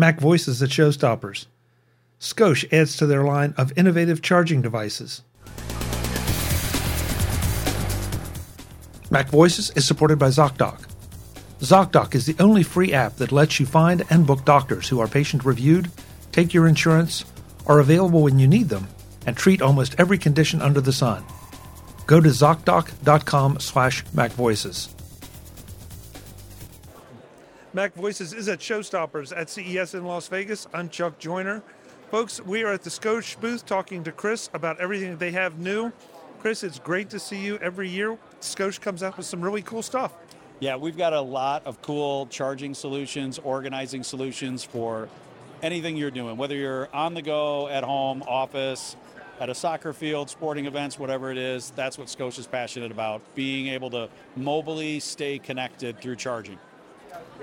Mac Voices at Showstoppers. Scosche adds to their line of innovative charging devices. Mac Voices is supported by ZocDoc. ZocDoc is the only free app that lets you find and book doctors who are patient reviewed, take your insurance, are available when you need them, and treat almost every condition under the sun. Go to ZocDoc.com slash MacVoices. Mac Voices is at Showstoppers at CES in Las Vegas. I'm Chuck Joiner. Folks, we are at the Scosche booth talking to Chris about everything they have new. Chris, it's great to see you every year. Scosche comes out with some really cool stuff. Yeah, we've got a lot of cool charging solutions, organizing solutions for anything you're doing, whether you're on the go, at home, office, at a soccer field, sporting events, whatever it is. That's what is passionate about, being able to mobily stay connected through charging.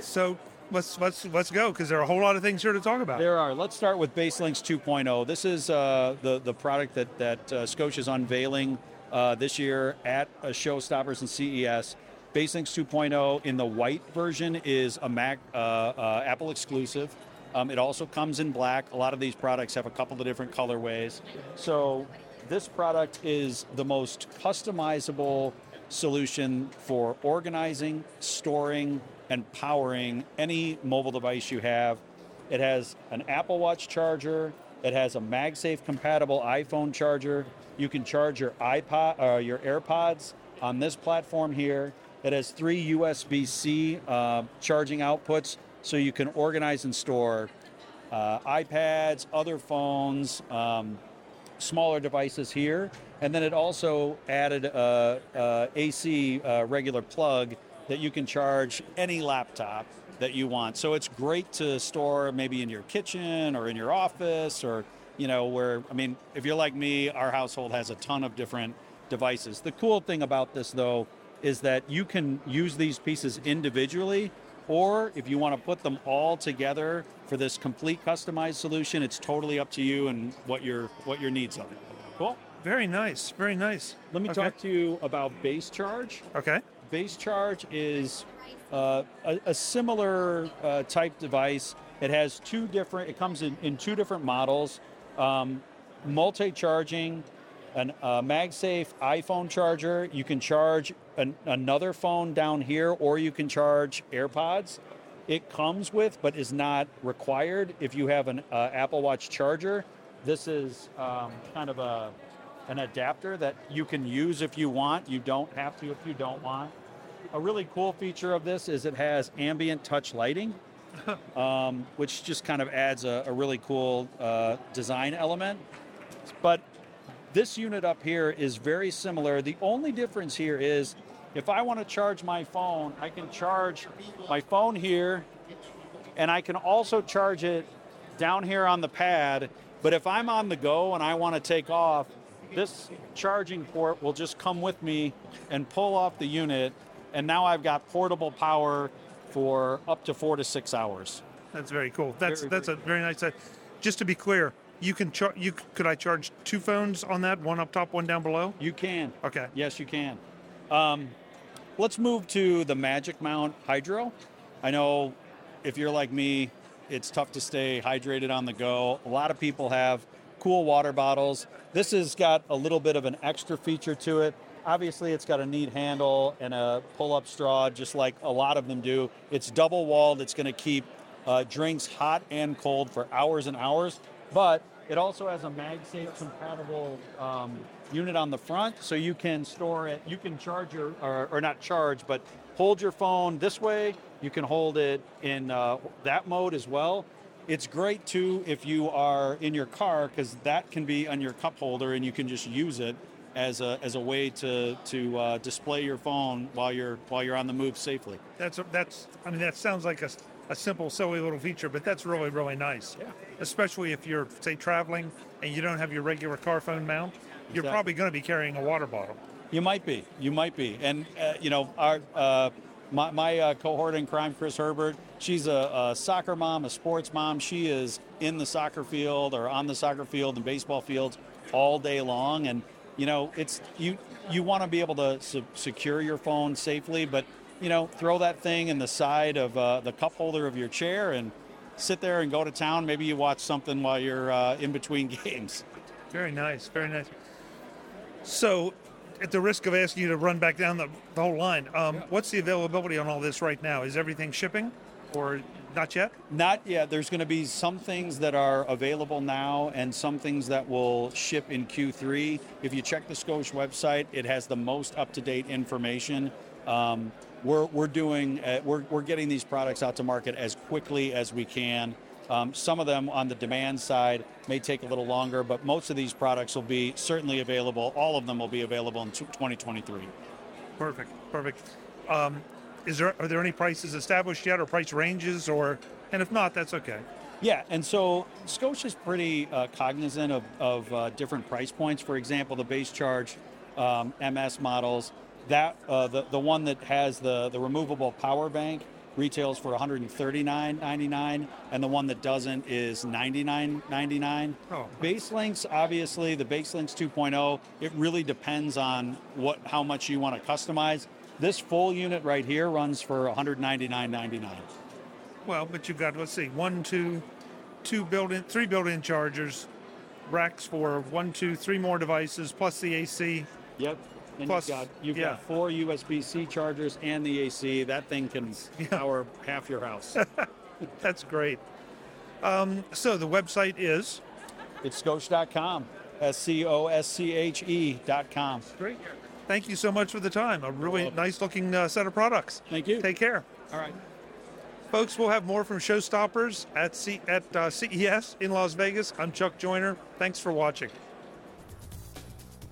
So let's let's let's go because there are a whole lot of things here to talk about. There are. Let's start with BaseLynx 2.0. This is uh, the the product that that uh, Scosche is unveiling uh, this year at uh, Showstoppers and CES. BaseLynx 2.0 in the white version is a Mac uh, uh, Apple exclusive. Um, it also comes in black. A lot of these products have a couple of different colorways. So this product is the most customizable solution for organizing, storing, and powering any mobile device you have. It has an Apple Watch charger. It has a MagSafe compatible iPhone charger. You can charge your iPod uh, your AirPods on this platform here. It has three USB-C uh, charging outputs, so you can organize and store uh, iPads, other phones, um, smaller devices here. And then it also added a, a AC uh, regular plug that you can charge any laptop that you want. So it's great to store maybe in your kitchen or in your office or, you know, where, I mean, if you're like me, our household has a ton of different devices. The cool thing about this, though, is that you can use these pieces individually, or if you want to put them all together for this complete customized solution, it's totally up to you and what your what your needs are. Cool. Very nice. Very nice. Let me okay. talk to you about base charge. Okay. Base charge is uh, a, a, similar uh, type device. It has two different. It comes in, in two different models. Um, multi-charging, an uh, MagSafe iPhone charger. You can charge an, another phone down here, or you can charge AirPods. It comes with, but is not required if you have an uh, Apple Watch charger. This is um, kind of a an adapter that you can use if you want. You don't have to if you don't want. A really cool feature of this is it has ambient touch lighting, um, which just kind of adds a, a really cool uh, design element. But this unit up here is very similar. The only difference here is if I want to charge my phone, I can charge my phone here and I can also charge it down here on the pad. But if I'm on the go and I want to take off, this charging port will just come with me and pull off the unit, and now I've got portable power for up to four to six hours. That's very cool. That's very, that's very a very nice. Uh, just to be clear, you can char- you could I charge two phones on that, one up top, one down below? You can. Okay. Yes, you can. Um, let's move to the Magic Mount Hydro. I know if you're like me, it's tough to stay hydrated on the go. A lot of people have cool water bottles. This has got a little bit of an extra feature to it. Obviously, it's got a neat handle and a pull up straw, just like a lot of them do. It's double walled, it's going to keep uh, drinks hot and cold for hours and hours, but it also has a MagSafe compatible um, unit on the front, so you can store it. You can charge your, or, or, not charge, but hold your phone this way. You can hold it in uh, that mode as well. It's great too if you are in your car because that can be on your cup holder and you can just use it as a, as a way to to uh, display your phone while you're while you're on the move safely. That's that's I mean that sounds like a, a simple silly little feature, but that's really really nice. Yeah. Especially if you're say traveling and you don't have your regular car phone mount, you're probably going to be carrying a water bottle. You might be. You might be. And uh, you know our. Uh, my, my uh, cohort in crime, Chris Herbert, she's a, a, soccer mom, a sports mom. She is in the soccer field or on the soccer field and baseball fields all day long. And you know, it's you you want to be able to su- secure your phone safely, but you know, throw that thing in the side of uh, the cup holder of your chair and sit there and go to town. Maybe you watch something while you're uh, in between games. Very nice, very nice. So, at the risk of asking you to run back down the, the whole line, um, yeah. what's the availability on all this right now? Is everything shipping, or not yet? Not yet. There's going to be some things that are available now and some things that will ship in Q3. If you check the Scosche website, it has the most up to date information. Um, we're, we're doing uh, we're, we're getting these products out to market as quickly as we can. Um, some of them on the demand side may take a little longer, but most of these products will be certainly available. All of them will be available in 2023. Perfect, perfect. Um, is there are there any prices established yet, or price ranges, or and if not, that's okay. Yeah, and so is pretty uh, cognizant of, of uh, different price points. For example, the base charge um, MS models, that uh, the the one that has the the removable power bank retails for $139.99, and the one that doesn't is $99.99. Oh. BaseLynx, obviously, the BaseLynx 2.0, it really depends on what how much you want to customize. This full unit right here runs for $199.99. Well, but you've got let's see, one, two, two built-in, three built-in chargers, racks for one, two, three more devices plus the AC. Yep. And Plus, you've got, you've yeah. got four USB-C chargers and the AC. That thing can yeah. power half your house. That's great. Um, so the website is? It's scosche.com. S-C-O-S-C-H-E dot com. Great. Thank you so much for the time. A really nice looking uh, set of products. Thank you. Take care. All right. Folks, we'll have more from Showstoppers at, C- at uh, CES in Las Vegas. I'm Chuck Joiner. Thanks for watching.